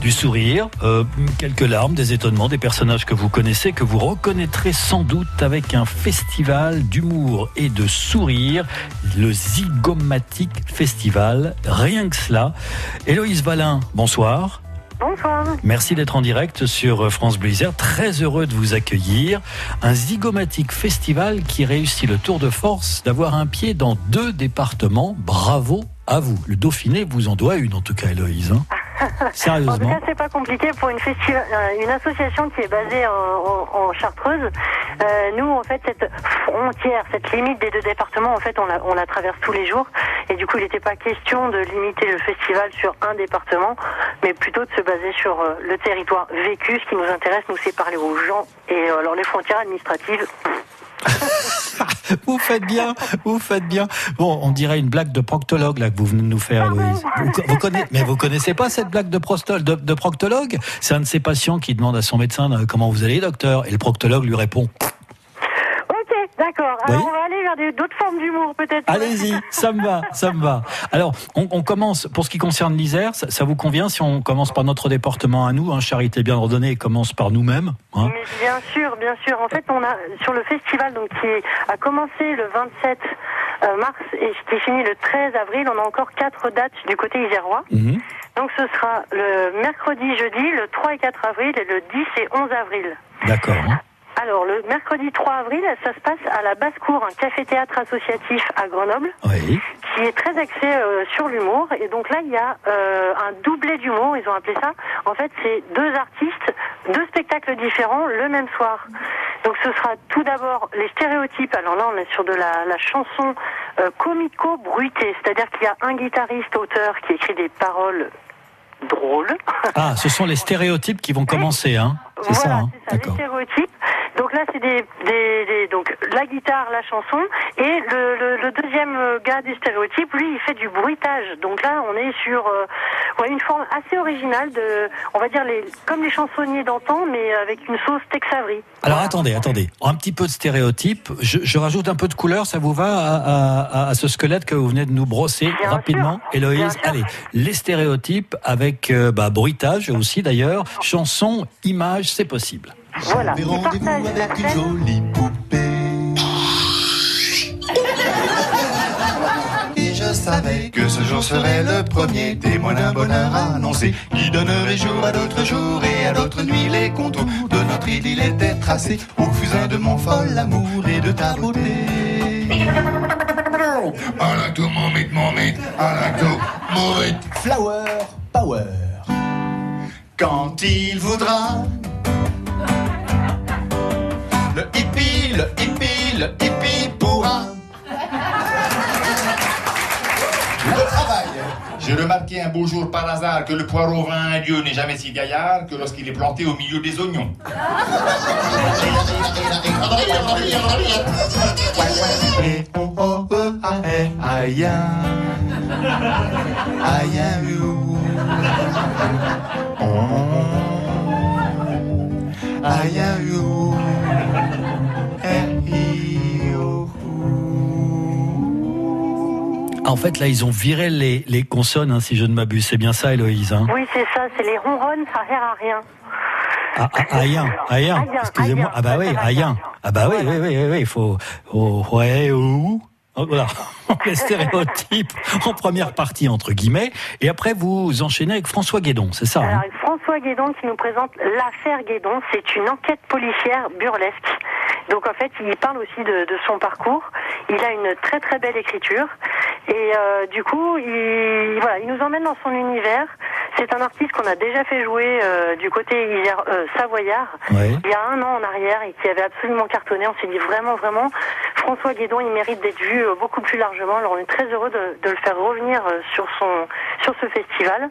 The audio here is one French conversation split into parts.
du sourire, euh, quelques larmes, des étonnements, des personnages que vous connaissez, que vous reconnaîtrez sans doute avec un festival d'humour et de sourire, le Zygomatic Festival. Rien que cela. Héloïse Valin, bonsoir. Bonsoir. Merci d'être en direct sur France Bleu Isère. Très heureux de vous accueillir. Un zygomatique festival qui réussit le tour de force d'avoir un pied dans deux départements. Bravo à vous. Le Dauphiné vous en doit une, en tout cas, Héloïse. hein. En tout Sérieusement. cas, c'est pas compliqué pour une, euh, une association qui est basée en, en- en Chartreuse. Euh, nous, en fait, cette frontière, cette limite des deux départements, en fait, on la, on la traverse tous les jours. Et du coup, il n'était pas question de limiter le festival sur un département, mais plutôt de se baser sur euh, le territoire vécu. Ce qui nous intéresse, nous, c'est parler aux gens. Et euh, alors, les frontières administratives, Vous faites bien, vous faites bien. Bon, on dirait une blague de proctologue là que vous venez de nous faire, Héloïse. Vous, vous connaissez, mais vous connaissez pas cette blague de, prostol- de, de proctologue? C'est un de ces patients qui demande à son médecin euh, comment vous allez, docteur, et le proctologue lui répond d'accord. Alors on va aller vers d'autres formes d'humour peut-être. Allez-y, ça me va, ça me va. Alors, on, on commence, pour ce qui concerne l'Isère, ça, ça vous convient si on commence par notre département à nous hein, Charité bien ordonnée commence par nous-mêmes. hein? Mais bien sûr, bien sûr. En fait, on a sur le festival donc qui a commencé le 27 euh, mars et qui finit le 13 avril, on a encore quatre dates du côté isérois. Mhm. Donc ce sera le mercredi, jeudi, le 3 et 4 avril et le 10 et 11 avril. D'accord. hein. Alors le mercredi 3 avril, ça se passe à la Basse-Cour, un café-théâtre associatif à Grenoble. Oui. qui est très axé euh, sur l'humour. Et donc là, il y a euh, un doublé d'humour, ils ont appelé ça. En fait, c'est deux artistes, deux spectacles différents le même soir. Donc ce sera tout d'abord les stéréotypes. Alors là, on est sur de la, la chanson euh, comico-bruitée, c'est-à-dire qu'il y a un guitariste auteur qui écrit des paroles drôles. Ah, ce sont les stéréotypes qui vont commencer, hein C'est voilà, ça, hein c'est ça, les D'accord. stéréotypes. Donc là, c'est des, des, des- donc la guitare, la chanson, et le, le, le deuxième euh, gars des stéréotypes, lui, il fait du bruitage. Donc là, on est sur euh, ouais, une forme assez originale de, on va dire les, comme les chansonniers d'antan, mais avec une sauce Tex Avery. Alors attendez, attendez. Un petit peu de stéréotypes. Je, je rajoute un peu de couleur, ça vous va à, à- à- à ce squelette que vous venez de nous brosser Bien rapidement, sûr, Héloïse. Allez, les stéréotypes avec euh, bah, bruitage aussi d'ailleurs, chanson, image, c'est possible. Voilà. J'avais Ils rendez-vous partagent la avec une scène. jolie poupée. Et je savais que ce jour serait le premier témoin d'un bonheur annoncé qui donnerait jour à d'autres jours et à d'autres nuits les contours de notre île il était tracé au fusain de mon fol amour et de ta beauté. Alacto, momit, momit, alacto, momit. Flower power. Quand il voudra. Hippie, le hippie, le hippie pourra. Le travail. J'ai remarqué un beau jour par hasard que le poireau vin à Dieu n'est jamais si gaillard que lorsqu'il est planté au milieu des oignons. Oh, oh, En fait, là, ils ont viré les, les consonnes, hein, si je ne m'abuse. C'est bien ça, Héloïse. Hein Oui, c'est ça. C'est les ronronnes, ça sert à rien. ah, ah, aïen, aïen, Aïen, excusez-moi. Ah bah oui, aïen. Ah bah oui, oui, oui, oui, oui, il faut... oh, ouais, ou... Oh, Voilà, les stéréotypes en première partie, entre guillemets. Et après, vous enchaînez avec François Guédon, c'est ça hein Alors, François Guédon qui nous présente l'affaire Guédon. C'est une enquête policière burlesque. Donc, en fait, il parle aussi de, de son parcours. Il a une très très belle écriture. Et euh, du coup, il, voilà, il nous emmène dans son univers. C'est un artiste qu'on a déjà fait jouer euh, du côté Isère- euh, savoyard il y a un an en arrière et qui avait absolument cartonné. On s'est dit vraiment, vraiment, François Guédon, il mérite d'être vu beaucoup plus largement. Alors on est très heureux de, de le faire revenir sur son sur ce festival.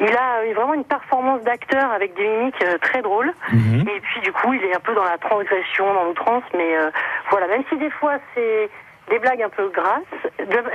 Il a eu vraiment une performance d'acteur avec des mimiques euh, très drôles. Mhm. Et puis du coup, il est un peu dans la transgression, dans l'outrance, mais euh, voilà, même si des fois c'est des blagues un peu grasses.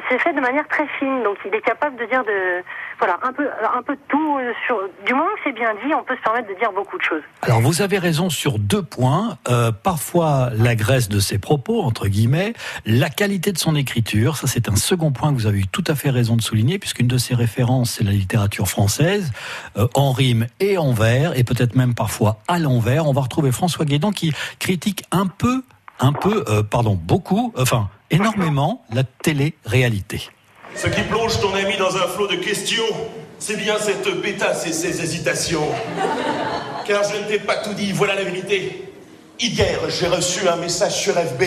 C'est fait de manière très fine, donc il est capable de dire de, voilà, un peu, un peu tout. euh, Sur, du moment que c'est bien dit, on peut se permettre de dire beaucoup de choses. Alors vous avez raison sur deux points. Euh, parfois la graisse de ses propos, entre guillemets, la qualité de son écriture, ça c'est un second point que vous avez eu tout à fait raison de souligner, puisqu'une de ses références c'est la littérature française, euh, en rime et en vers, et peut-être même parfois à l'envers. On va retrouver François Guédon qui critique un peu, un peu, pardon, beaucoup, enfin énormément la télé-réalité. Ce qui plonge ton ami dans un flot de questions, c'est bien cette pétasse et ses hésitations. Car je ne t'ai pas tout dit, voilà la vérité. Hier, j'ai reçu un message sur FB.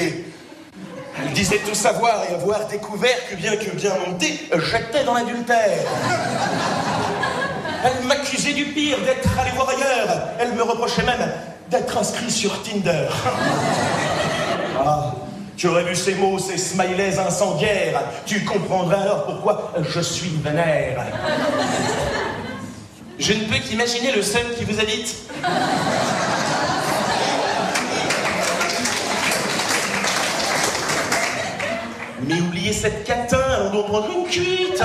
Elle disait tout savoir et avoir découvert que bien que bien monté, j'étais dans l'adultère. Elle m'accusait du pire, d'être allé voir ailleurs. Elle me reprochait même d'être inscrit sur Tinder. Ah, tu aurais vu ces mots, ces smileys incendiaires. Tu comprendras alors pourquoi je suis vénère. Je ne peux qu'imaginer le seul qui vous habite. Mais oubliez cette catin, on doit prendre une cuite.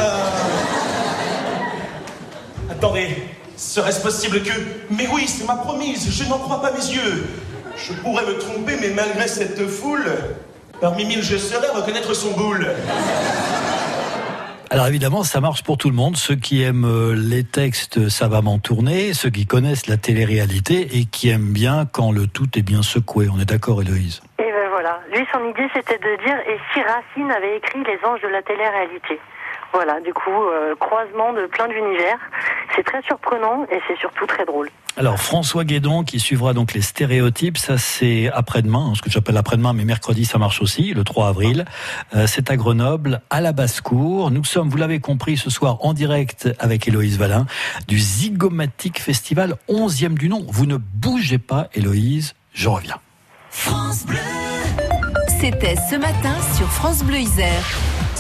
Attendez, serait-ce possible que... Mais oui, c'est ma promise, je n'en crois pas mes yeux. Je pourrais me tromper, mais malgré cette foule, parmi mille je saurais reconnaître son boule. Alors évidemment, ça marche pour tout le monde. Ceux qui aiment euh, les textes savamment tournés, ceux qui connaissent la télé-réalité et qui aiment bien quand le tout est bien secoué. On est d'accord, Héloïse? Et ben voilà. Lui, son idée, c'était de dire et si Racine avait écrit Les Anges de la télé-réalité? Voilà, du coup, euh, croisement de plein d'univers. C'est très surprenant et c'est surtout très drôle. Alors François Guédon qui suivra donc les stéréotypes, ça c'est après-demain, hein, ce que j'appelle après-demain, mais mercredi ça marche aussi, le 3 avril. Euh, c'est à Grenoble, à la basse-cour. Nous sommes, vous l'avez compris, ce soir en direct avec Héloïse Valin du Zygomatic Festival, 11e du nom. Vous ne bougez pas Héloïse, je reviens. C'était ce matin sur France Bleu Isère.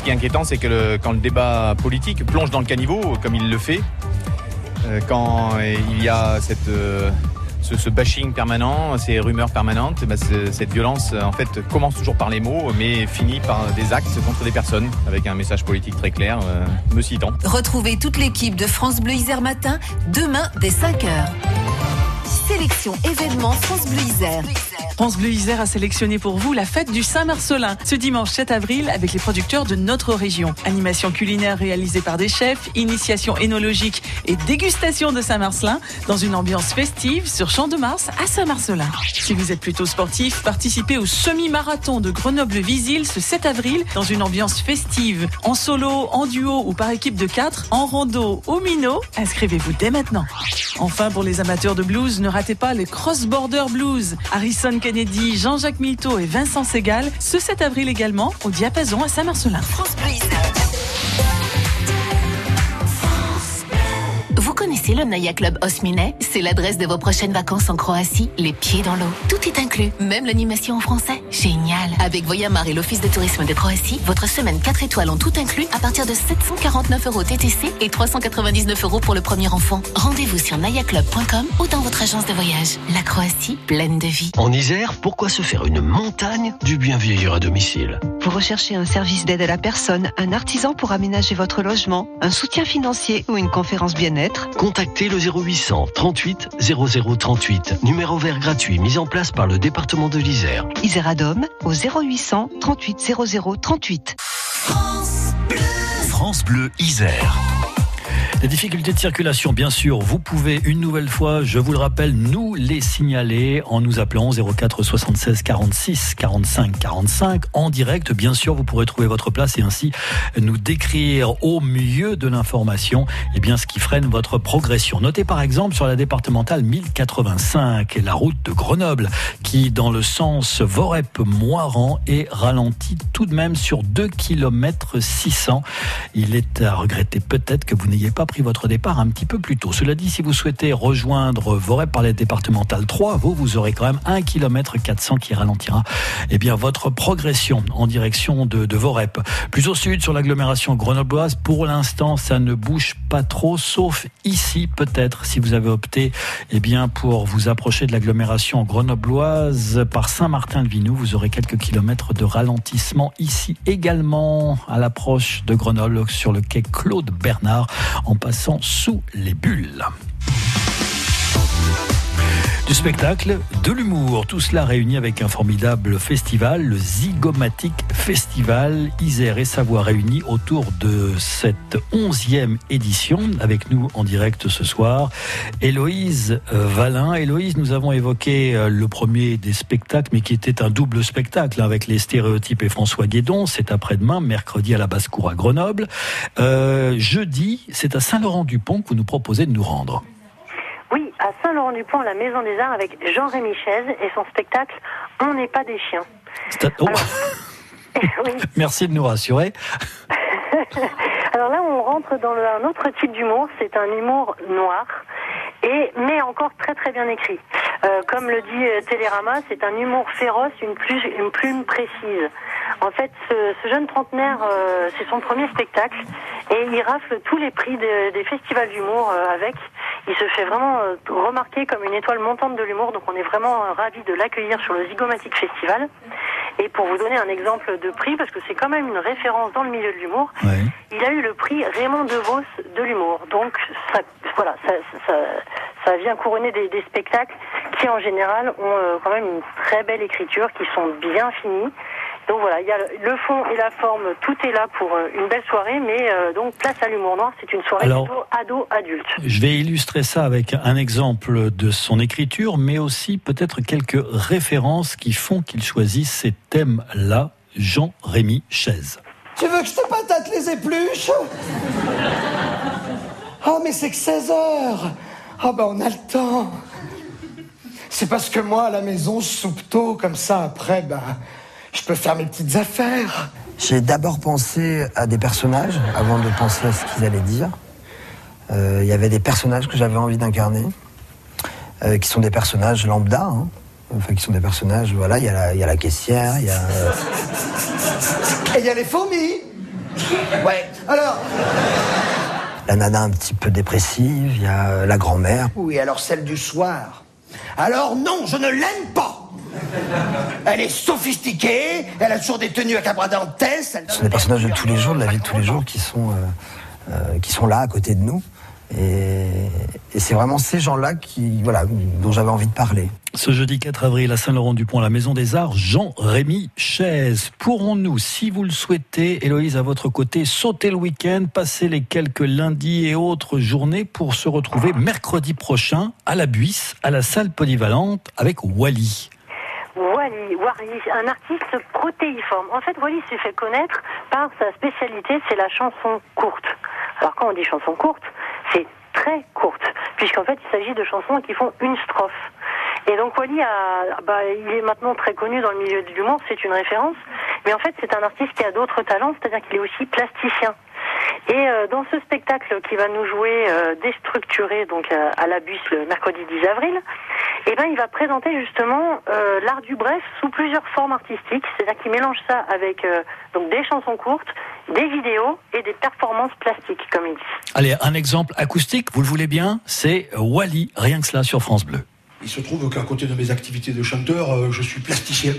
Ce qui est inquiétant, c'est que quand le débat politique plonge dans le caniveau, comme il le fait, euh, quand il y a cette, euh, ce, bashing permanent, ces rumeurs permanentes, bah, ce- cette violence, en fait, commence toujours par les mots, mais finit par des actes contre des personnes, avec un message politique très clair, euh, me citant. Retrouvez toute l'équipe de France Bleu Isère Matin demain dès 5h. Sélection événements France Bleu Isère. France Bleu Isère a sélectionné pour vous la fête du Saint-Marcelin ce dimanche 7 avril avec les producteurs de notre région. Animation culinaire réalisée par des chefs, initiation énologique et dégustation de Saint-Marcelin dans une ambiance festive sur Champ de Mars à Saint-Marcelin. Si vous êtes plutôt sportif, participez au semi-marathon de Grenoble-Visil ce 7 avril dans une ambiance festive, en solo, en duo ou par équipe de 4, en rando au minot. Inscrivez-vous dès maintenant. Enfin, pour les amateurs de blues, ne ratez pas les Cross Border Blues. Harrison Jean-Jacques Milteau et Vincent Segal, ce 7 avril également, au Diapason à Saint-Marcelin. Connaissez le Naya Club Osminet C'est l'adresse de vos prochaines vacances en Croatie, les pieds dans l'eau. Tout est inclus, même l'animation en français. Génial Avec Voyamar et l'Office de tourisme de Croatie, votre semaine 4 étoiles en tout inclus à partir de 749 euros TTC et 399 euros pour le premier enfant. Rendez-vous sur nayaclub.com ou dans votre agence de voyage. La Croatie, pleine de vie. En Isère, pourquoi se faire une montagne du bien vieillir à domicile? Vous recherchez un service d'aide à la personne, un artisan pour aménager votre logement, un soutien financier ou une conférence bien-être? Contactez le 0800 38 00 38, numéro vert gratuit mis en place par le département de l'Isère. Iseradom au 0800 38 00 38. France Bleu Isère. Les difficultés de circulation, bien sûr, vous pouvez une nouvelle fois, je vous le rappelle, nous les signaler en nous appelant 04 76 46 45 45 en direct. Bien sûr, vous pourrez trouver votre place et ainsi nous décrire au mieux de l'information eh bien, ce qui freine votre progression. Notez par exemple sur la départementale 1085, la route de Grenoble, qui dans le sens Vorep-Moiran est ralentie tout de même sur 2 km 600. Il est à regretter peut-être que vous n'ayez pas pris votre départ un petit peu plus tôt. Cela dit, si vous souhaitez rejoindre Vorep par les départementales 3, vous, vous aurez quand même 1 km 400 qui ralentira eh bien, votre progression en direction de, de Vorep. Plus au sud, sur l'agglomération grenobloise, pour l'instant, ça ne bouge pas trop, sauf ici, peut-être, si vous avez opté eh bien, pour vous approcher de l'agglomération grenobloise par Saint-Martin-de-Vinou, vous aurez quelques kilomètres de ralentissement ici également à l'approche de Grenoble sur le quai Claude Bernard en passant sous les bulles du spectacle, de l'humour, tout cela réuni avec un formidable festival, le Zygomatic Festival, Isère et Savoie réunis autour de cette onzième édition. Avec nous en direct ce soir, Héloïse euh, Valin. Héloïse, nous avons évoqué euh, le premier des spectacles, mais qui était un double spectacle hein, avec les stéréotypes et François Guédon. C'est après-demain, mercredi à la basse-cour à Grenoble. Euh, jeudi, c'est à Saint-Laurent-du-Pont que vous nous proposez de nous rendre à Saint-Laurent-du-Pont, la Maison des Arts, avec Jean-Rémy Chaise et son spectacle On n'est pas des chiens. Oh. Merci de nous rassurer. Alors là, on rentre dans un autre type d'humour. C'est un humour noir, et mais encore très très bien écrit. Euh, comme le dit euh, Télérama, c'est un humour féroce, une plume, une plume précise. En fait, ce, jeune trentenaire, euh, c'est son premier spectacle et il rafle tous les prix des festivals d'humour avec. Il se fait vraiment remarquer comme une étoile montante de l'humour, donc on est vraiment ravis de l'accueillir sur le Zygomatic Festival. Et pour vous donner un exemple de prix, parce que c'est quand même une référence dans le milieu de l'humour, il a eu le prix Raymond DeVos de l'humour. Donc ça, voilà, ça, ça, ça vient couronner des, des, spectacles qui en général ont euh, quand même une très belle écriture, qui sont bien finis. Donc voilà, il y a le fond et la forme, tout est là pour euh, une belle soirée, mais euh, donc place à l'humour noir, c'est une soirée plutôt ado-adulte. Je vais illustrer ça avec un exemple de son écriture, mais aussi peut-être quelques références qui font qu'il choisit ces thèmes-là, Jean-Rémy Chaise. Tu veux que je te patate les épluches? Oh, mais c'est que 16 heures Ah, ben on a le temps C'est parce que moi, à la maison, je soupe tôt, comme ça, après, ben, je peux faire mes petites affaires. J'ai d'abord pensé à des personnages avant de penser à ce qu'ils allaient dire. Euh, il y avait des personnages que j'avais envie d'incarner, euh, qui sont des personnages lambda, hein. enfin qui sont des personnages, voilà, il y, a la caissière, il y a... Euh, Et il y a les fourmis Ouais, alors La nana un petit peu dépressive, il y a la grand-mère. Oui, alors celle du soir. Alors non, je ne l'aime pas elle est sophistiquée, elle a toujours des tenues à cabras Ce sont des personnages de tous les jours, de la vie de tous les jours, qui sont, euh, euh, qui sont là à côté de nous. Et, c'est vraiment ces gens-là qui, voilà, dont j'avais envie de parler. Ce jeudi 4 avril à Saint-Laurent-du-Pont, à la Maison des Arts, Jean-Rémy Chaise. Pourrons-nous, si vous le souhaitez, Héloïse à votre côté, sauter le week-end, passer les quelques lundis et autres journées pour se retrouver mercredi prochain à la Buisse, à la salle polyvalente avec Wally? Wally, Wally, un artiste protéiforme. En fait, Wally s'est fait connaître par sa spécialité, c'est la chanson courte. Alors quand on dit chanson courte, c'est très courte, puisqu'en fait il s'agit de chansons qui font une strophe. Et donc Wally bah, il est maintenant très connu dans le milieu du monde, c'est une référence, mais en fait c'est un artiste qui a d'autres talents, c'est-à-dire qu'il est aussi plasticien. Et euh, dans ce spectacle qui va nous jouer euh, déstructuré donc euh, à la Bus le mercredi 10 avril, eh ben il va présenter justement l'art du bref sous plusieurs formes artistiques, c'est-à-dire qu'il mélange ça avec donc des chansons courtes, des vidéos et des performances plastiques comme il dit. Allez, un exemple acoustique, vous le voulez bien, c'est Wally, rien que cela sur France Bleu. Il se trouve qu'à côté de mes activités de chanteur, je suis plasticien.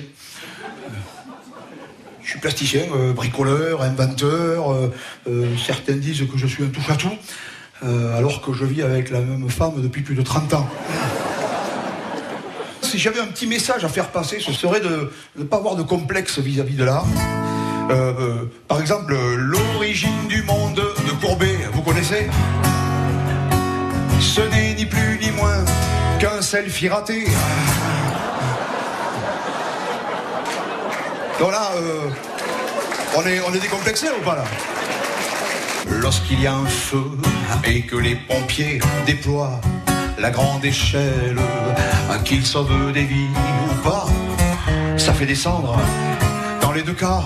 Je suis plasticien, euh, bricoleur, inventeur. Euh, euh, certains disent que je suis un touche-à-tout, alors que je vis avec la même femme depuis plus de 30 ans. Si j'avais un petit message à faire passer, ce serait de ne pas avoir de complexe vis-à-vis de l'art. Par exemple, l'origine du monde de Courbet, vous connaissez? Ce n'est ni plus ni moins qu'un selfie raté. Donc là, euh, on, est, on est décomplexé ou pas là? Lorsqu'il y a un feu et que les pompiers déploient la grande échelle, qu'ils sauvent des vies ou pas, ça fait descendre dans les deux cas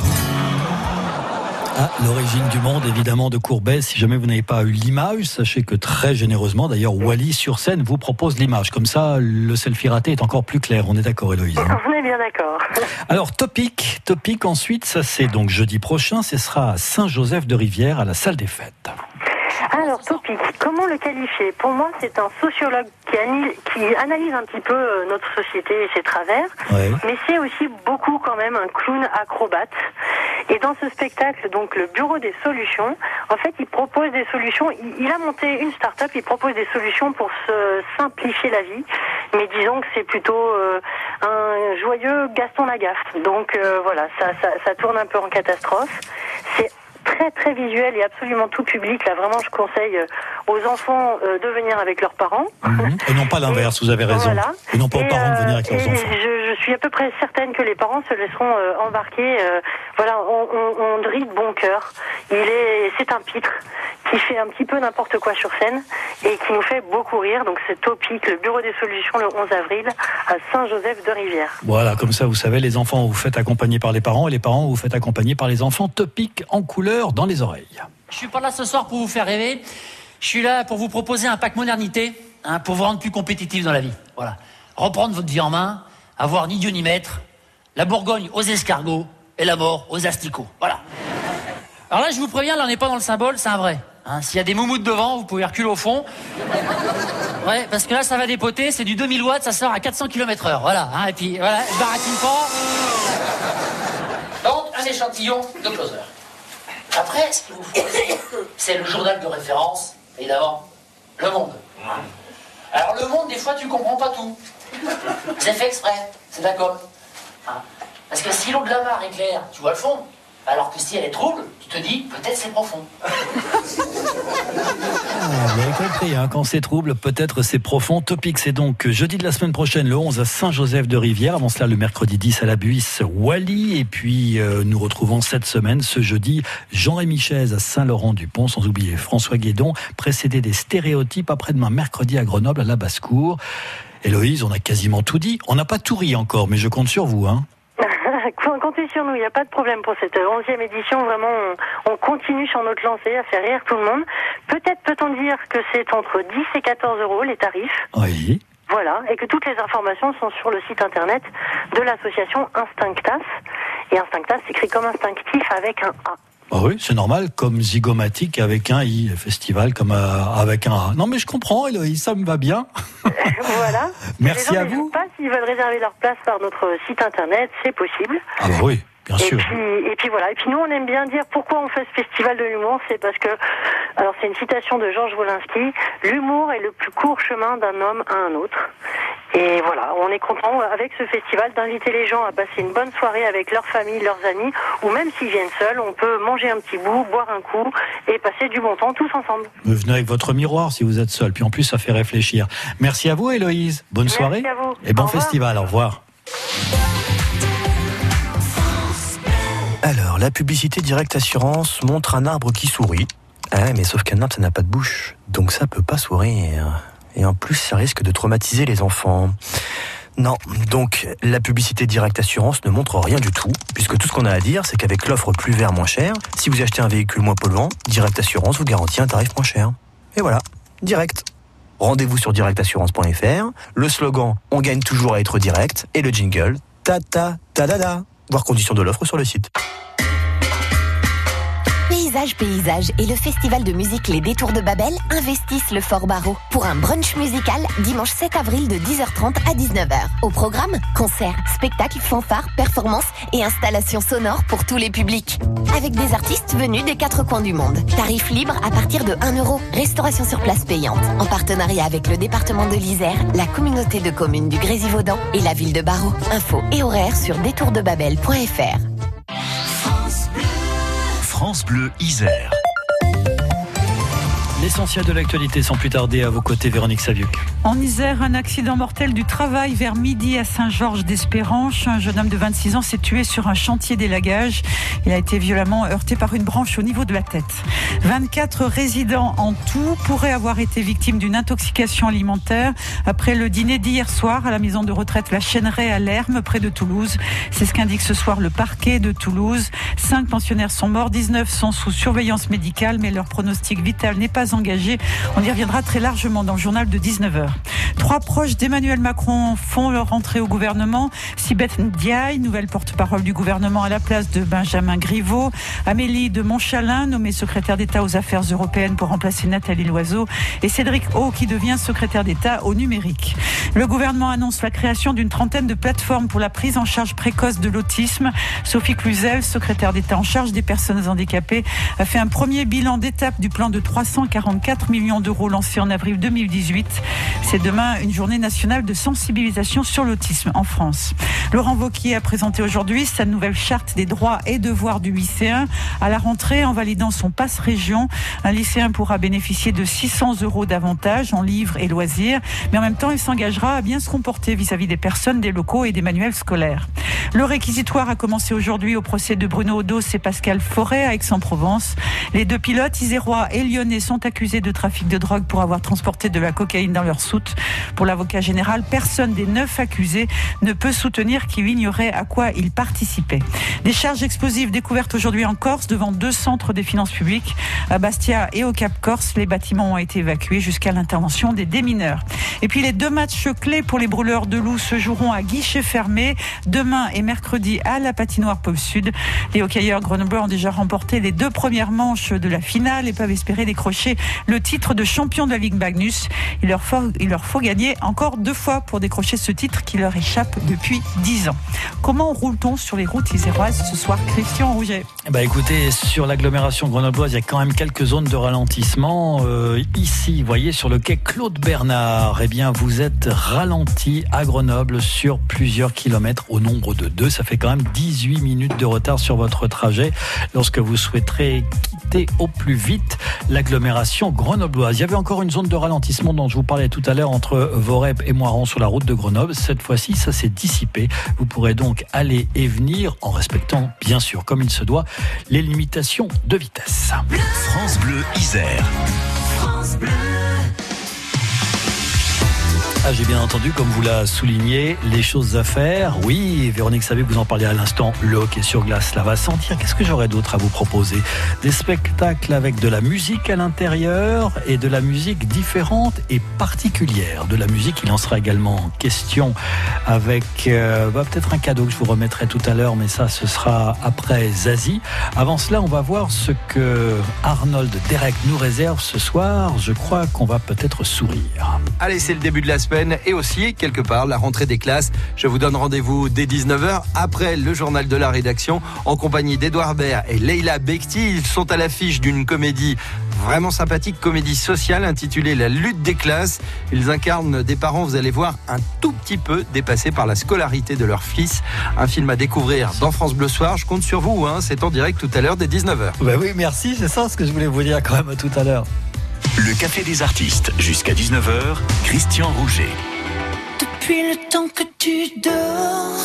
Ah, l'origine du monde, évidemment, de Courbet. Si jamais vous n'avez pas eu l'image, sachez que très généreusement, d'ailleurs, Wally sur scène vous propose l'image. Comme ça, le selfie raté est encore plus clair. On est d'accord, Héloïse hein On est bien d'accord. Alors, Topic. Topic, ensuite, ça c'est donc jeudi prochain. Ce sera à Saint-Joseph de Rivière, à la salle des fêtes. Alors, Topic, comment le qualifier? Pour moi, c'est un sociologue qui, analyse un petit peu euh, notre société et ses travers, Ouais. mais c'est aussi beaucoup quand même un clown acrobate. Et dans ce spectacle, donc le Bureau des solutions, en fait, il propose des solutions. Il, il a monté une start-up, il propose des solutions pour se simplifier la vie. Mais disons que c'est plutôt euh, un joyeux Gaston Lagaffe. Donc euh, voilà, ça, ça, ça tourne un peu en catastrophe. C'est très très visuel et absolument tout public. Là, vraiment, je conseille euh, aux enfants euh, de venir avec leurs parents. Mhm. Et non pas l'inverse, vous avez raison. Voilà. Et non pas aux Et, parents de venir avec euh, leurs et enfants. Je, je suis à peu près certaine que les parents se laisseront euh, embarquer. euh, voilà, on, on, de bon cœur. Il est, c'est un pitre qui fait un petit peu n'importe quoi sur scène et qui nous fait beaucoup rire. Donc c'est Topic, le Bureau des solutions, le 11 avril à Saint-Joseph de Rivière. Voilà, comme ça, vous savez, les enfants, vous faites accompagner par les parents et les parents, vous faites accompagner par les enfants. Topic en couleur dans les oreilles. Je suis pas là ce soir pour vous faire rêver. Je suis là pour vous proposer un pack modernité, hein, pour vous rendre plus compétitif dans la vie. Voilà. Reprendre votre vie en main, avoir ni Dieu ni maître, la Bourgogne aux escargots et la mort aux asticots. Voilà. Alors là, je vous préviens, là, on n'est pas dans le symbole, c'est un vrai. Hein, S'il y a des moumoutes devant, vous pouvez reculer au fond. Ouais, parce que là, ça va dépoter, c'est du 2000 watts, ça sort à 400 km heure. Voilà, hein, et puis voilà, pas. Donc, un échantillon de closer. Après, ce qu'il vous faut c'est le journal de référence, évidemment, Le Monde. Alors, Le Monde, des fois, tu comprends pas tout. C'est fait exprès, c'est d'accord. Hein Parce que si l'eau de la mare est claire, tu vois le fond. Alors que si elle est trouble, tu te dis, peut-être c'est profond. Ah, vous avez compris, hein, quand c'est trouble, peut-être c'est profond. Topic, c'est donc jeudi de la semaine prochaine, le 11 à Saint-Joseph de Rivière. Avant cela, le mercredi 10 à la Buisse, Wally. Et puis, euh, nous retrouvons cette semaine, ce jeudi, Jean-Rémy Chaise à Saint-Laurent-du-Pont, sans oublier François Guédon, précédé des stéréotypes après-demain, mercredi à Grenoble, à la Basse-Cour. Héloïse, on a quasiment tout dit. On n'a pas tout ri encore, mais je compte sur vous. Hein. Comptez sur nous, il n'y a pas de problème pour cette 11e édition. Vraiment, on, on continue sur notre lancée à faire rire tout le monde. Peut-être peut-on dire que c'est entre 10 et 14 euros les tarifs. Oui. Voilà, et que toutes les informations sont sur le site internet de l'association Instinctas. Et Instinctas s'écrit comme instinctif avec un A. Ah oui, c'est normal, comme Zygomatique avec un I, festival comme euh, avec un A. Non mais je comprends, ça me va bien. voilà. Merci les gens à vous. pas s'ils veulent réserver leur place par notre site internet, c'est possible. Ah bah oui, bien et sûr. Puis, et puis voilà. Et puis nous, on aime bien dire pourquoi on fait ce festival de l'humour. C'est parce que, alors c'est une citation de Georges Wolinski, l'humour est le plus court chemin d'un homme à un autre. Et voilà, on est content avec ce festival d'inviter les gens à passer une bonne soirée avec leur famille, leurs amis, ou même s'ils viennent seuls, on peut manger un petit bout, boire un coup et passer du bon temps tous ensemble. Vous venez avec votre miroir si vous êtes seul. Puis en plus, ça fait réfléchir. Merci à vous, Héloïse. Bonne Merci soirée. à vous. Et bon Au festival. Au revoir. Alors, la publicité Direct Assurance montre un arbre qui sourit. Ah, mais sauf qu'un arbre, ça n'a pas de bouche. Donc ça peut pas sourire. Et en plus, ça risque de traumatiser les enfants. Non, donc la publicité Direct Assurance ne montre rien du tout, puisque tout ce qu'on a à dire, c'est qu'avec l'offre plus vert moins cher, si vous achetez un véhicule moins polluant, Direct Assurance vous garantit un tarif moins cher. Et voilà, direct. Rendez-vous sur directassurance.fr, le slogan On gagne toujours à être direct, et le jingle Ta ta ta da da. Voir conditions de l'offre sur le site. Paysage Paysage et le festival de musique Les Détours de Babel investissent le Fort Barreau pour un brunch musical dimanche 7 avril de 10h30 à 19h. Au programme, concerts, spectacles, fanfares, performances et installations sonores pour tous les publics. Avec des artistes venus des quatre coins du monde. Tarif libre à partir de 1 euro. Restauration sur place payante. En partenariat avec le département de l'Isère, la communauté de communes du Grésivaudan et la ville de Barreau. Info et horaires sur détourdebabel.fr. France Bleu Isère. L'essentiel de l'actualité sans plus tarder à vos côtés, Véronique Saviuc. En Isère, un accident mortel du travail vers midi à Saint-Georges d'Espéranche. Un jeune homme de 26 ans s'est tué sur un chantier d'élagage. Il a été violemment heurté par une branche au niveau de la tête. 24 résidents en tout pourraient avoir été victimes d'une intoxication alimentaire après le dîner d'hier soir à la maison de retraite La Chêneraie à Lerme, près de Toulouse. C'est ce qu'indique ce soir le parquet de Toulouse. Cinq pensionnaires sont morts, 19 sont sous surveillance médicale, mais leur pronostic vital n'est pas On y reviendra très largement dans le journal de 19h. Trois proches d'Emmanuel Macron font leur entrée au gouvernement. Sibeth Ndiaye, nouvelle porte-parole du gouvernement à la place de Benjamin Griveaux. Amélie de Montchalin, nommée secrétaire d'État aux affaires européennes pour remplacer Nathalie Loiseau. Et Cédric O, qui devient secrétaire d'État au numérique. Le gouvernement annonce la création d'une trentaine de plateformes pour la prise en charge précoce de l'autisme. Sophie Cluzel, secrétaire d'État en charge des personnes handicapées, a fait un premier bilan d'étape du plan de 344 millions d'euros lancé en avril 2018. C'est demain une journée nationale de sensibilisation sur l'autisme en France. Laurent Vauquier a présenté aujourd'hui sa nouvelle charte des droits et devoirs du lycéen. À la rentrée, en validant son passe région, un lycéen pourra bénéficier de 600 euros d'avantages en livres et loisirs, mais en même temps, il s'engagera à bien se comporter vis-à-vis des personnes, des locaux et des manuels scolaires. Le réquisitoire a commencé aujourd'hui au procès de Bruno Odos et Pascal Forêt à Aix-en-Provence. Les deux pilotes, isérois et lyonnais, sont accusés de trafic de drogue pour avoir transporté de la cocaïne dans leur soute. Pour l'avocat général, personne des neuf accusés ne peut soutenir qu'il ignorait à quoi ils participaient. Des charges explosives découvertes aujourd'hui en Corse devant deux centres des finances publiques, à Bastia et au Cap Corse. Les bâtiments ont été évacués jusqu'à l'intervention des démineurs. Et puis les deux matchs clés pour les brûleurs de loups se joueront à guichet fermé demain et mercredi à la patinoire Pôle Sud. Les hockeyeurs grenoblois ont déjà remporté les deux premières manches de la finale et peuvent espérer décrocher le titre de champion de la Ligue Magnus. Il leur faut, il leur faut gagner encore deux fois pour décrocher ce titre qui leur échappe depuis dix ans. Comment roule-t-on sur les routes iséroises ce soir, Christian Rouget? Bah écoutez, sur l'agglomération grenobloise, il y a quand même quelques zones de ralentissement. Euh, ici, vous voyez, sur le quai Claude Bernard, eh bien, vous êtes ralenti à Grenoble sur plusieurs kilomètres au nombre de deux. Ça fait quand même 18 minutes de retard sur votre trajet lorsque vous souhaiterez quitter au plus vite l'agglomération grenobloise. Il y avait encore une zone de ralentissement dont je vous parlais tout à l'heure entre Vorep et Moiran sur la route de Grenoble. Cette fois-ci, ça s'est dissipé. Vous pourrez donc aller et venir en respectant, bien sûr, comme il se doit, les limitations de vitesse. France Bleu Isère. France Bleu. Ah, j'ai bien entendu, comme vous l'a souligné, les choses à faire. Oui, Véronique savez vous en parliez à l'instant, le hockey sur glace, là va sentir. Qu'est-ce que j'aurais d'autre à vous proposer? Des spectacles avec de la musique à l'intérieur et de la musique différente et particulière. De la musique, il en sera également question avec euh, bah, peut-être un cadeau que je vous remettrai tout à l'heure, mais ça, ce sera après Zazie. Avant cela, on va voir ce que Arnold Derek nous réserve ce soir. Je crois qu'on va peut-être sourire. Allez, c'est le début de la semaine et aussi quelque part la rentrée des classes. Je vous donne rendez-vous dès 19h après le journal de la rédaction en compagnie d'Edouard Baird et Leila Bekti. Ils sont à l'affiche d'une comédie vraiment sympathique, comédie sociale intitulée La lutte des classes. Ils incarnent des parents, vous allez voir, un tout petit peu dépassés par la scolarité de leur fils. Un film à découvrir dans France Bleu Soir. Je compte sur vous, hein. c'est en direct tout à l'heure dès 19h. Bah oui, merci, c'est ça ce que je voulais vous dire quand même tout à l'heure. Le Café des Artistes, jusqu'à 19h, Christian Rouget. Depuis le temps que tu dors,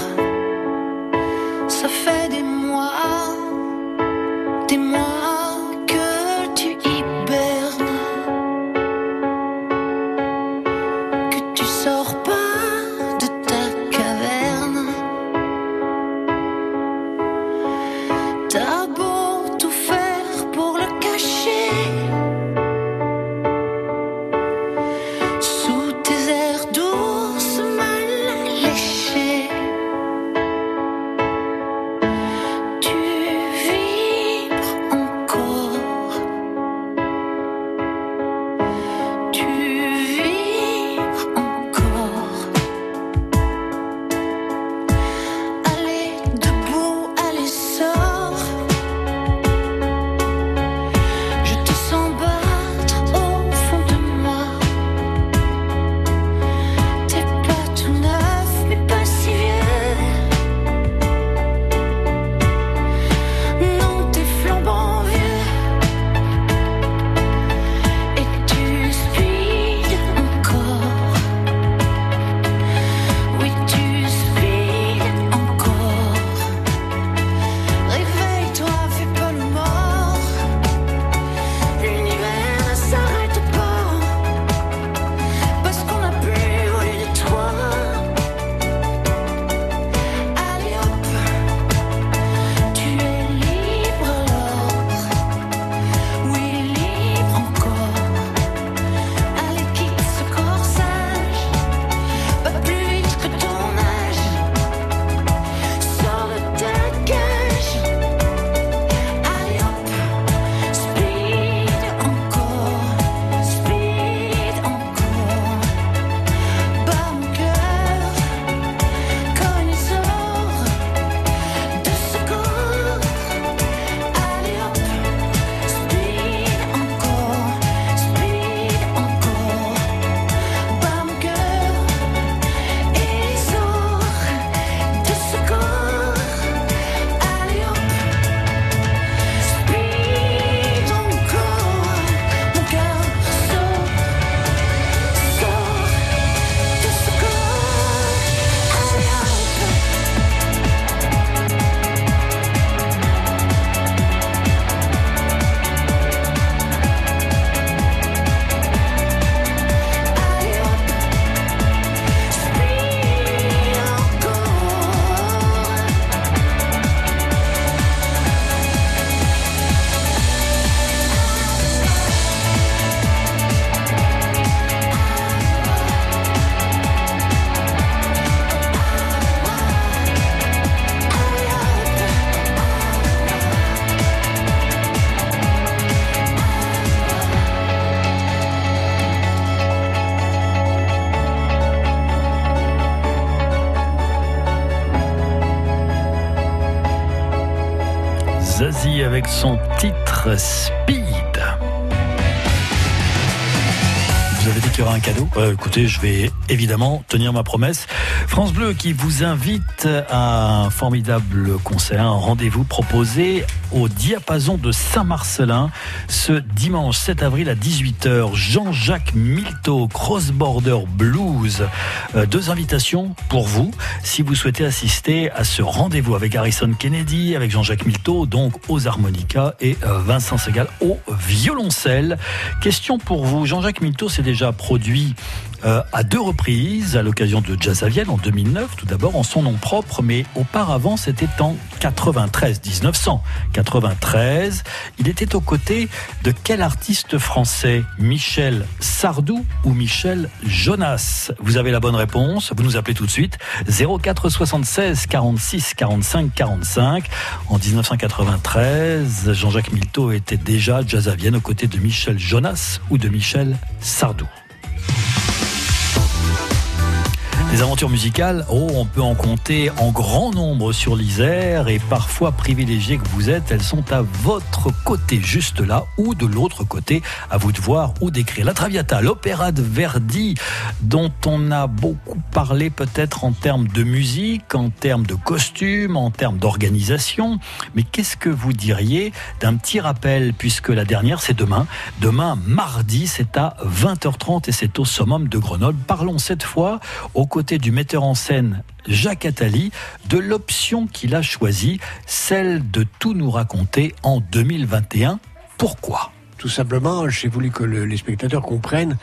ça fait Avec son titre Speed. Vous avez dit qu'il y aura un cadeau? Écoutez, je vais évidemment tenir ma promesse. France Bleu qui vous invite à un formidable concert, un rendez-vous proposé au diapason de Saint-Marcelin ce dimanche 7 avril à 18h. Jean-Jacques Milteau, Cross Border Blues. Euh, deux invitations pour vous si vous souhaitez assister à ce rendez-vous avec Harrison Kennedy, avec Jean-Jacques Milteau, donc aux harmonicas et euh, Vincent Segal au violoncelle. Question pour vous. Jean-Jacques Milteau s'est déjà produit euh, à deux reprises à l'occasion de Jazz à en 2009, tout d'abord en son nom propre, mais auparavant c'était en 93, 1993. Il était aux côtés de quel artiste français? Michel Sardou ou Michel Jonas? Vous avez la bonne réponse, vous nous appelez tout de suite 04 76 46 45 45. En 1993, Jean-Jacques Milteau était déjà Jazz à aux côtés de Michel Jonas ou de Michel Sardou. Les aventures musicales, oh, on peut en compter en grand nombre sur l'Isère et parfois privilégiées que vous êtes, elles sont à votre côté, juste là, ou de l'autre côté, à vous de voir ou d'écrire. La Traviata, l'opéra de Verdi, dont on a beaucoup parlé peut-être en termes de musique, en termes de costumes, en termes d'organisation. Mais qu'est-ce que vous diriez d'un petit rappel, puisque la dernière c'est demain. Demain, mardi, c'est à 20h30 et c'est au summum de Grenoble. Parlons cette fois au côté du metteur en scène Jacques Attali de l'option qu'il a choisie, celle de tout nous raconter en 2021. Pourquoi? Tout simplement, j'ai voulu que le- les spectateurs comprennent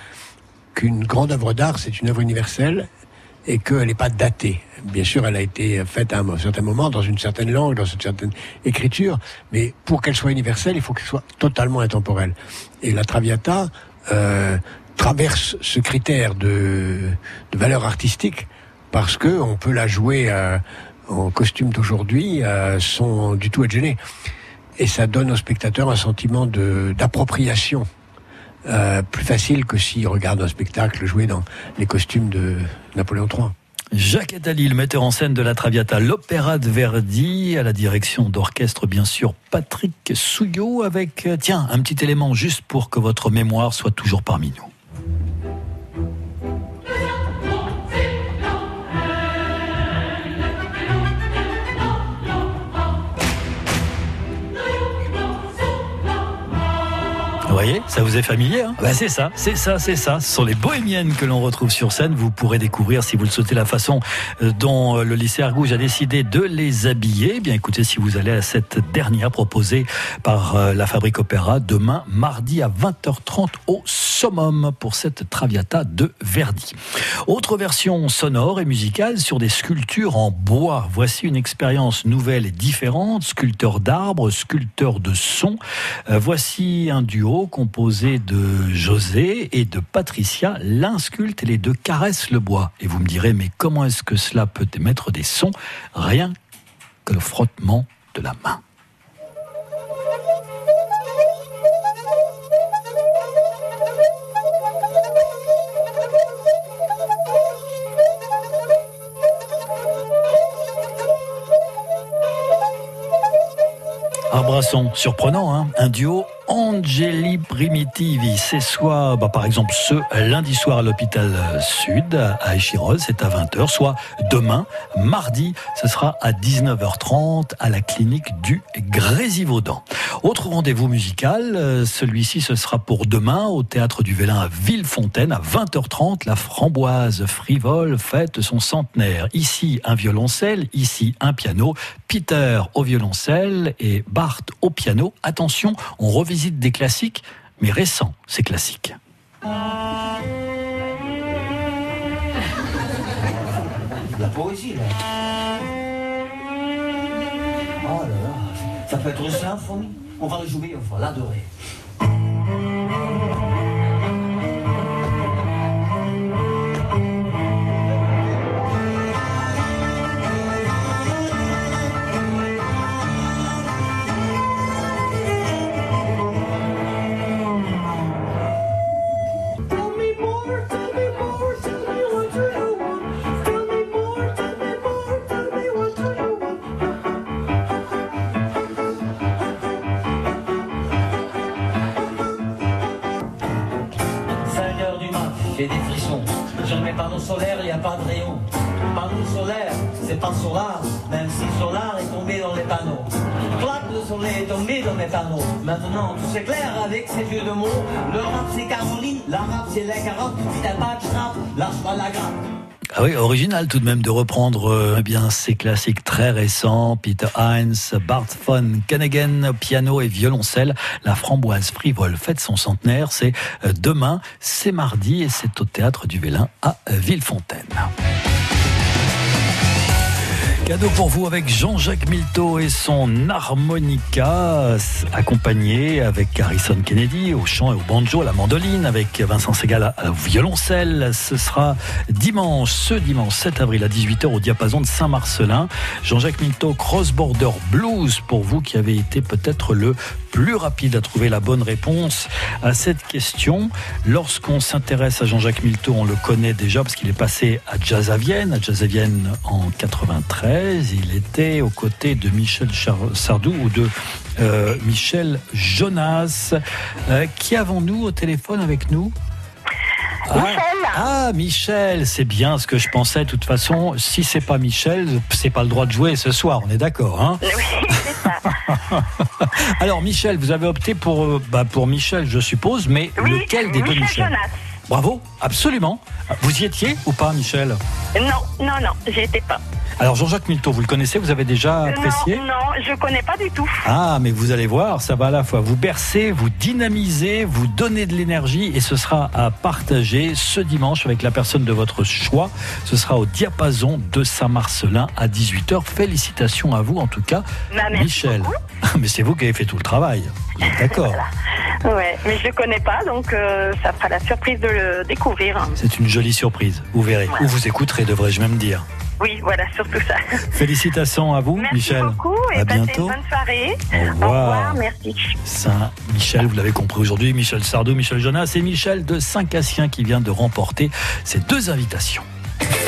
qu'une grande œuvre d'art, c'est une œuvre universelle et qu'elle n'est pas datée. Bien sûr, elle a été faite à un certain moment, dans une certaine langue, dans une certaine écriture, mais pour qu'elle soit universelle, il faut qu'elle soit totalement intemporelle. Et la Traviata euh, traverse ce critère de, valeur artistique parce que on peut la jouer euh, en costume d'aujourd'hui euh, sans du tout être gêné. Et ça donne au spectateur un sentiment d'appropriation euh, plus facile que s'il regarde un spectacle joué dans les costumes de Napoléon III. Jacques Attali, le metteur en scène de la Traviata, l'opéra de Verdi, à la direction d'orchestre, bien sûr, Patrick Souillot, avec, euh, tiens, un petit élément juste pour que votre mémoire soit toujours parmi nous. Thank you. Vous voyez, ça vous est familier hein? Bah, C'est ça, c'est ça, c'est ça. Ce sont les bohémiennes que l'on retrouve sur scène. Vous pourrez découvrir, si vous le souhaitez, la façon euh, dont euh, le lycée Argouge a décidé de les habiller. Eh Bien écoutez, si vous allez à cette dernière proposée par euh, la Fabrique Opéra demain, mardi à 20h30 au summum pour cette Traviata de Verdi. Autre version sonore et musicale sur des sculptures en bois. Voici une expérience nouvelle et différente. Sculpteur d'arbres, sculpteur de son. Euh, voici un duo composé de José et de Patricia. L'un sculpte et les deux caressent le bois. Et vous me direz, mais comment est-ce que cela peut émettre des sons Rien que le frottement de la main. Arbrasson, surprenant, hein un duo Angeli Primitivi. C'est soit, bah, par exemple, ce lundi soir à l'hôpital Sud, à Échirol, c'est à 20h, soit demain, mardi, ce sera à 19h30 à la clinique du Grésivaudan. Autre rendez-vous musical, euh, celui-ci, ce sera pour demain au théâtre du Vélin à Villefontaine à 20h30. La framboise frivole fête son centenaire. Ici, un violoncelle, ici, un piano. Peter au violoncelle et Bart au piano. Attention, on revisite des classiques, mais récents, ces classiques. La poésie, là. Oh là là. Ça peut être une symphonie. On va le jouer, on va l'adorer. Fait des frissons. Sur mes panneaux solaires, il n'y a pas de rayon. Panneau solaire, c'est pas solar, même si solar est tombé dans les panneaux. Clap, le soleil est tombé dans mes panneaux. Maintenant, tout s'éclaire avec ces yeux de mots. Le rap, c'est Caroline, l'arabe, c'est la carotte. Si t'as pas de rap, lâche pas la grappe. Ah oui, original tout de même de reprendre euh, eh bien ces classiques très récents, Peter Heinz, Bart von Kennegen, piano et violoncelle. La framboise frivole fête son centenaire, c'est euh, demain, c'est mardi et c'est au théâtre du Vélin à Villefontaine. Cadeau pour vous avec Jean-Jacques Milteau et son harmonica, accompagné avec Harrison Kennedy au chant et au banjo, à la mandoline, avec Vincent Segal au violoncelle. Ce sera dimanche, ce dimanche 7 avril à 18h au diapason de Saint-Marcelin. Jean-Jacques Milteau, Cross Border Blues, pour vous qui avez été peut-être le plus rapide à trouver la bonne réponse à cette question. Lorsqu'on s'intéresse à Jean-Jacques Milteau, on le connaît déjà parce qu'il est passé à Jazz à Vienne, à Jazz à Vienne en 93. Il était aux côtés de Michel Sardou ou de euh, Michel Jonas. Euh, qui avons-nous au téléphone avec nous? Ah, ah, Michel, c'est bien ce que je pensais. De toute façon, si c'est pas Michel, c'est pas le droit de jouer ce soir. On est d'accord, hein? Alors, Michel, vous avez opté pour, euh, bah, pour Michel, je suppose, mais lequel des deux Michel Michel? Jonas. Bravo, absolument. Vous y étiez ou pas, Michel? Non, non, non, j'y étais pas. Alors, Jean-Jacques Milteau, vous le connaissez Vous avez déjà apprécié Non, non, je connais pas du tout. Ah, mais vous allez voir, ça va à la fois vous bercer, vous dynamiser, vous donner de l'énergie et ce sera à partager ce dimanche avec la personne de votre choix. Ce sera au diapason de Saint-Marcelin à 18h. Félicitations à vous en tout cas, Bah, merci Michel. Mais c'est vous qui avez fait tout le travail. D'accord. Ouais, mais je le connais pas, donc euh, ça fera la surprise de le découvrir. C'est une jolie surprise, vous verrez. Ou vous écouterez, devrais-je même dire. Oui, voilà, surtout ça. Félicitations à vous, Merci Michel. beaucoup et à passez bientôt. une bonne soirée. Au revoir. merci. Saint-Michel, vous l'avez compris aujourd'hui, Michel Sardou, Michel Jonas et Michel de Saint-Cassien qui vient de remporter ces deux invitations.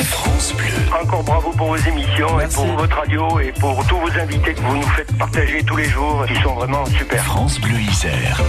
France Bleu. Encore bravo pour vos émissions et pour votre radio et pour tous vos invités que vous nous faites partager tous les jours, qui sont vraiment super. France Bleu Isère.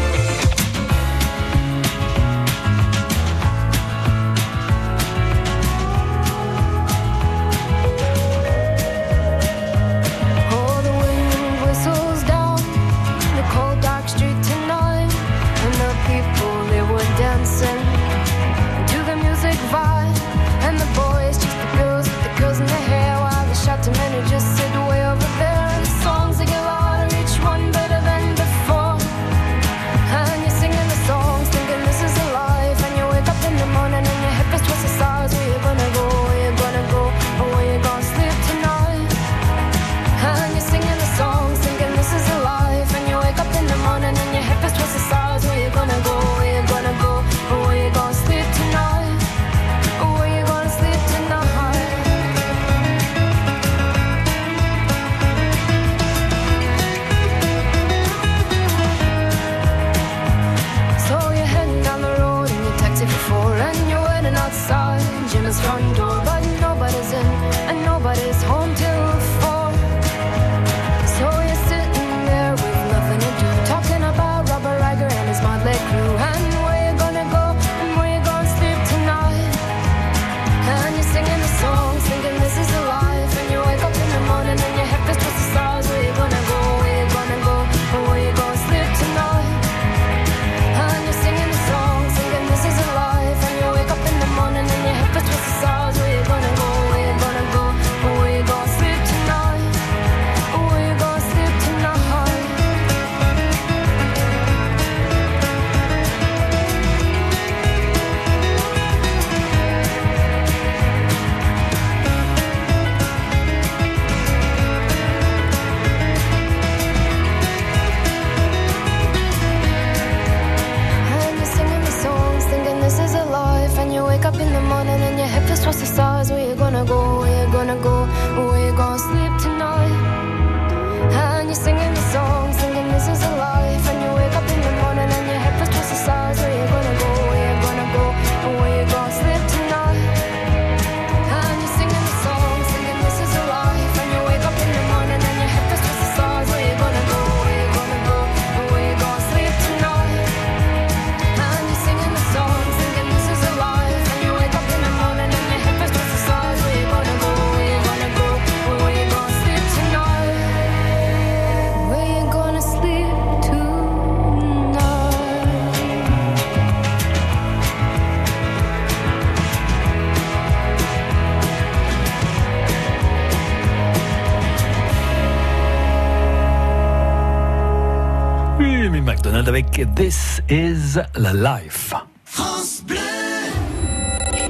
This is la Life. France Bleu.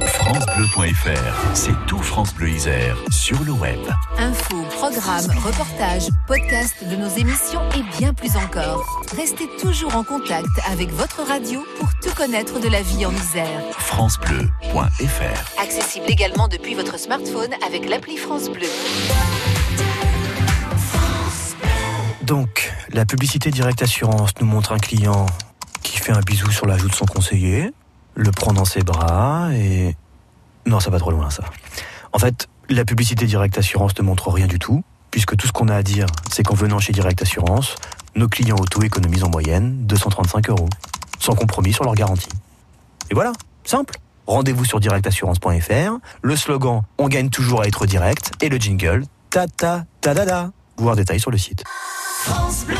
FranceBleu.fr, c'est tout France Bleu Isère sur le web. Infos, programmes, reportages, podcasts de nos émissions et bien plus encore. Restez toujours en contact avec votre radio pour tout connaître de la vie en Isère. FranceBleu.fr. Accessible également depuis votre smartphone avec l'appli France Bleu. Donc, la publicité Direct Assurance nous montre un client qui fait un bisou sur la joue de son conseiller, le prend dans ses bras et... Non, ça va trop loin ça. En fait, la publicité Direct Assurance ne montre rien du tout, puisque tout ce qu'on a à dire, c'est qu'en venant chez Direct Assurance, nos clients auto économisent en moyenne 235 euros, sans compromis sur leur garantie. Et voilà, simple. Rendez-vous sur directassurance.fr, le slogan On gagne toujours à être direct et le jingle Ta ta ta da da. Voir détail sur le site. France Bleu.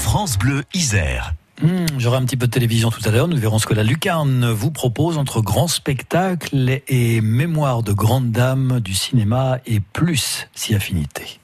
France Bleu Isère. Hmm, J'aurai un petit peu de télévision tout à l'heure. Nous verrons ce que la Lucarne vous propose entre grands spectacles et mémoire de grande dame du cinéma et plus si affinité.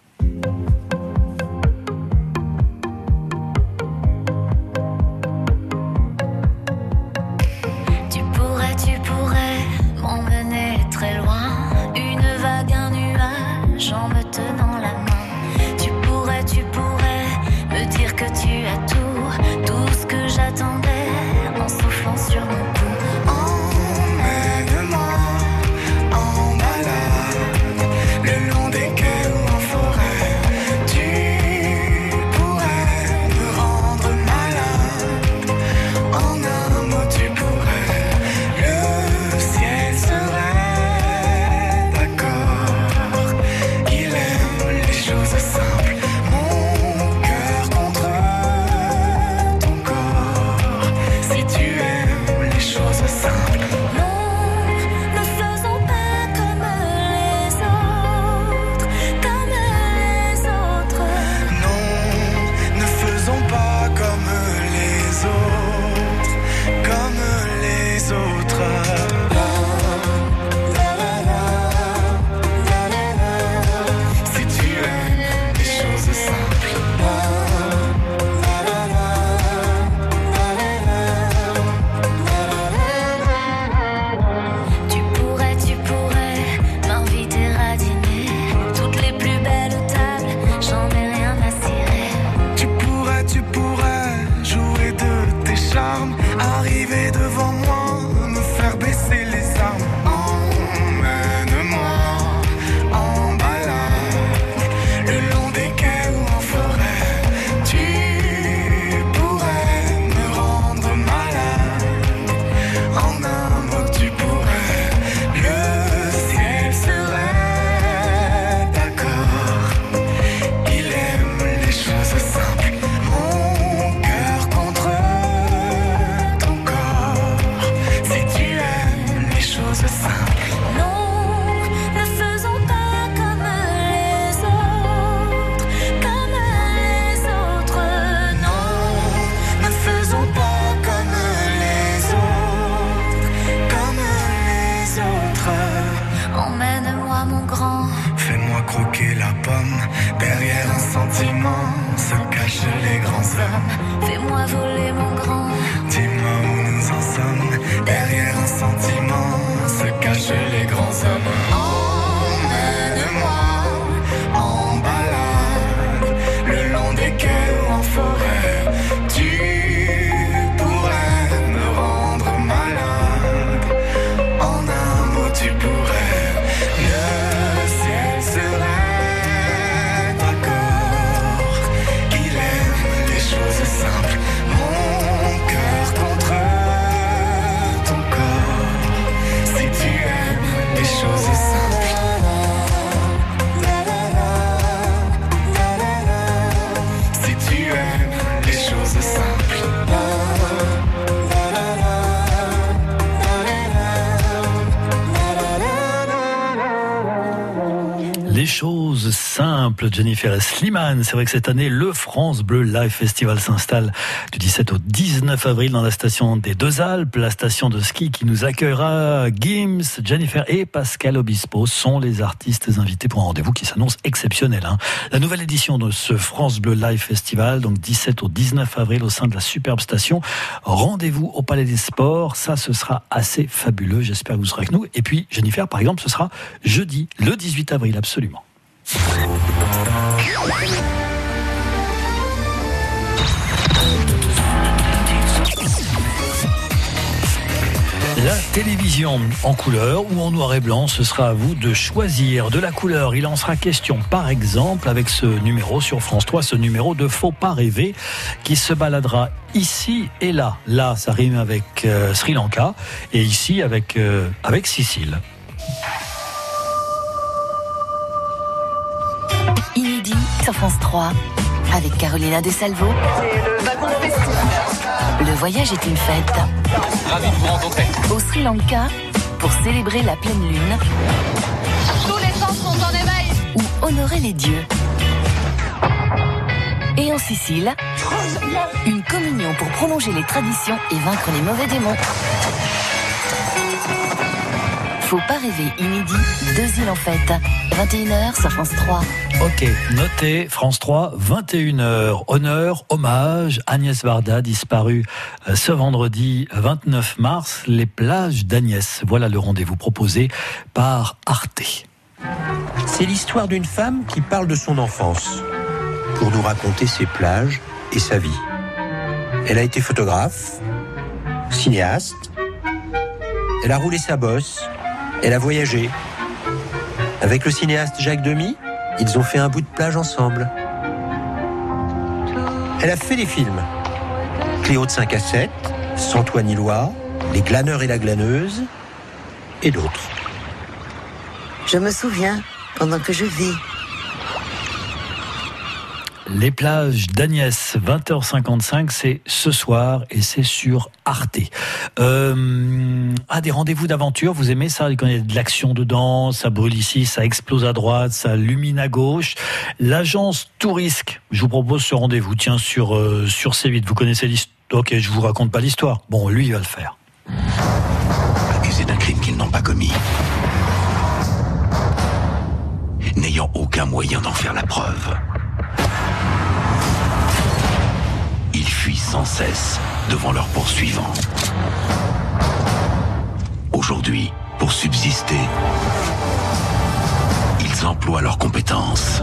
Jennifer Sliman. C'est vrai que cette année, le France Bleu Live Festival s'installe du 17 au 19 avril dans la station des Deux Alpes, la station de ski qui nous accueillera. Gims, Jennifer et Pascal Obispo sont les artistes invités pour un rendez-vous qui s'annonce exceptionnel. hein. La nouvelle édition de ce France Bleu Live Festival, donc 17 au 19 avril au sein de la superbe station. Rendez-vous au Palais des Sports. Ça, ce sera assez fabuleux. J'espère que vous serez avec nous. Et puis, Jennifer, par exemple, ce sera jeudi, le 18 avril, absolument. La télévision en couleur ou en noir et blanc, ce sera à vous de choisir de la couleur. Il en sera question, par exemple, avec ce numéro sur France 3, ce numéro de Faut pas rêver, qui se baladera ici et là. Là, ça rime avec euh, Sri Lanka, et ici avec, euh, avec Sicile. Sur France 3 avec Carolina De Salvo. Le voyage est une fête. Ravi de vous rencontrer. Au Sri Lanka, pour célébrer la pleine lune Tous les sens sont en éveil. ou honorer les dieux. Et en Sicile, une communion pour prolonger les traditions et vaincre les mauvais démons. Faut pas rêver inédit, deux îles en fête. 21h sur France 3. Ok, notez, France 3, 21h, honneur, hommage, Agnès Varda, disparue euh, ce vendredi 29 mars, les plages d'Agnès. Voilà le rendez-vous proposé par Arte. C'est l'histoire d'une femme qui parle de son enfance pour nous raconter ses plages et sa vie. Elle a été photographe, cinéaste, elle a roulé sa bosse, elle a voyagé. Avec le cinéaste Jacques Demy, ils ont fait un bout de plage ensemble. Elle a fait des films. Cléo de 5 à 7, Sans toi ni loi, Les glaneurs et la glaneuse, et d'autres. Je me souviens, pendant que je vis. Les plages d'Agnès, 20h55, c'est ce soir et c'est sur Arte. Euh, ah, des rendez-vous d'aventure, vous aimez ça il y a de l'action dedans, ça brûle ici, ça explose à droite, ça lumine à gauche. L'agence Tourisque, je vous propose ce rendez-vous, tiens, sur, euh, sur C8. Vous connaissez l'histoire Ok, je vous raconte pas l'histoire. Bon, lui, il va le faire. accusés d'un crime qu'ils n'ont pas commis. N'ayant aucun moyen d'en faire la preuve. Sans cesse devant leurs poursuivants. Aujourd'hui, pour subsister, ils emploient leurs compétences.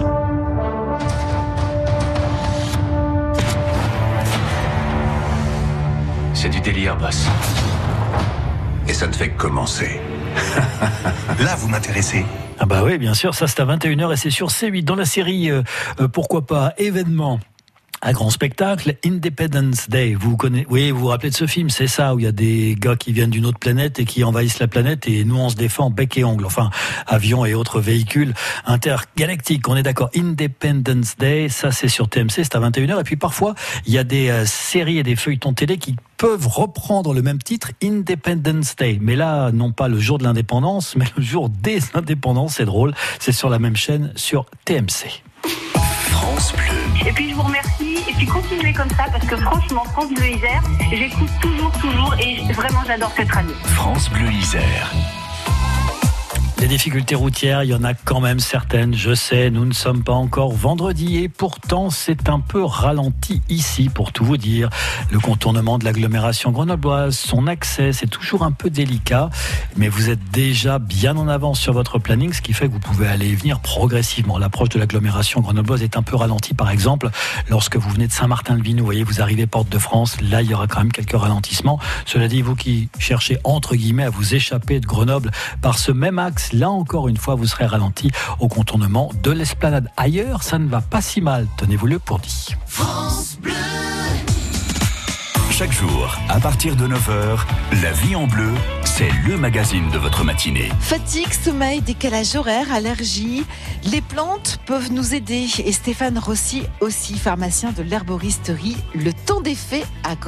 C'est du délire, boss. Et ça ne fait que commencer. Là, vous m'intéressez. Ah bah oui, bien sûr, ça c'est à 21h et c'est sur C8 dans la série euh, euh, pourquoi pas événement un grand spectacle, Independence Day. Vous connaissez, oui, vous vous rappelez de ce film, c'est ça, où il y a des gars qui viennent d'une autre planète et qui envahissent la planète et nous on se défend bec et ongle, enfin, avions et autres véhicules intergalactiques. On est d'accord. Independence Day, ça c'est sur TMC, c'est à 21h. Et puis parfois, il y a des euh, séries et des feuilletons télé qui peuvent reprendre le même titre, Independence Day. Mais là, non pas le jour de l'indépendance, mais le jour des indépendances, c'est drôle. C'est sur la même chaîne, sur TMC. France Bleu. Et puis je vous remercie. Puis continuez comme ça parce que franchement, France Bleu Isère, j'écoute toujours, toujours et vraiment j'adore cette radio. France Bleu Isère. Les difficultés routières, il y en a quand même certaines, je sais, nous ne sommes pas encore vendredi et pourtant c'est un peu ralenti ici pour tout vous dire. Le contournement de l'agglomération grenobloise, son accès, c'est toujours un peu délicat, mais vous êtes déjà bien en avance sur votre planning, ce qui fait que vous pouvez aller et venir progressivement. L'approche de l'agglomération grenobloise est un peu ralentie, par exemple, lorsque vous venez de Saint-Martin-le-Vinou, vous voyez, vous arrivez porte de France, là il y aura quand même quelques ralentissements. Cela dit, vous qui cherchez entre guillemets à vous échapper de Grenoble par ce même axe, là encore une fois, vous serez ralenti au contournement de l'esplanade. Ailleurs, ça ne va pas si mal, tenez-vous-le pour dit. Chaque jour, à partir de 9h, La vie en bleu, c'est le magazine de votre matinée. Fatigue, sommeil, décalage horaire, allergie, les plantes peuvent nous aider. Et Stéphane Rossi, aussi pharmacien de l'herboristerie, le temps des fées à Grenoble.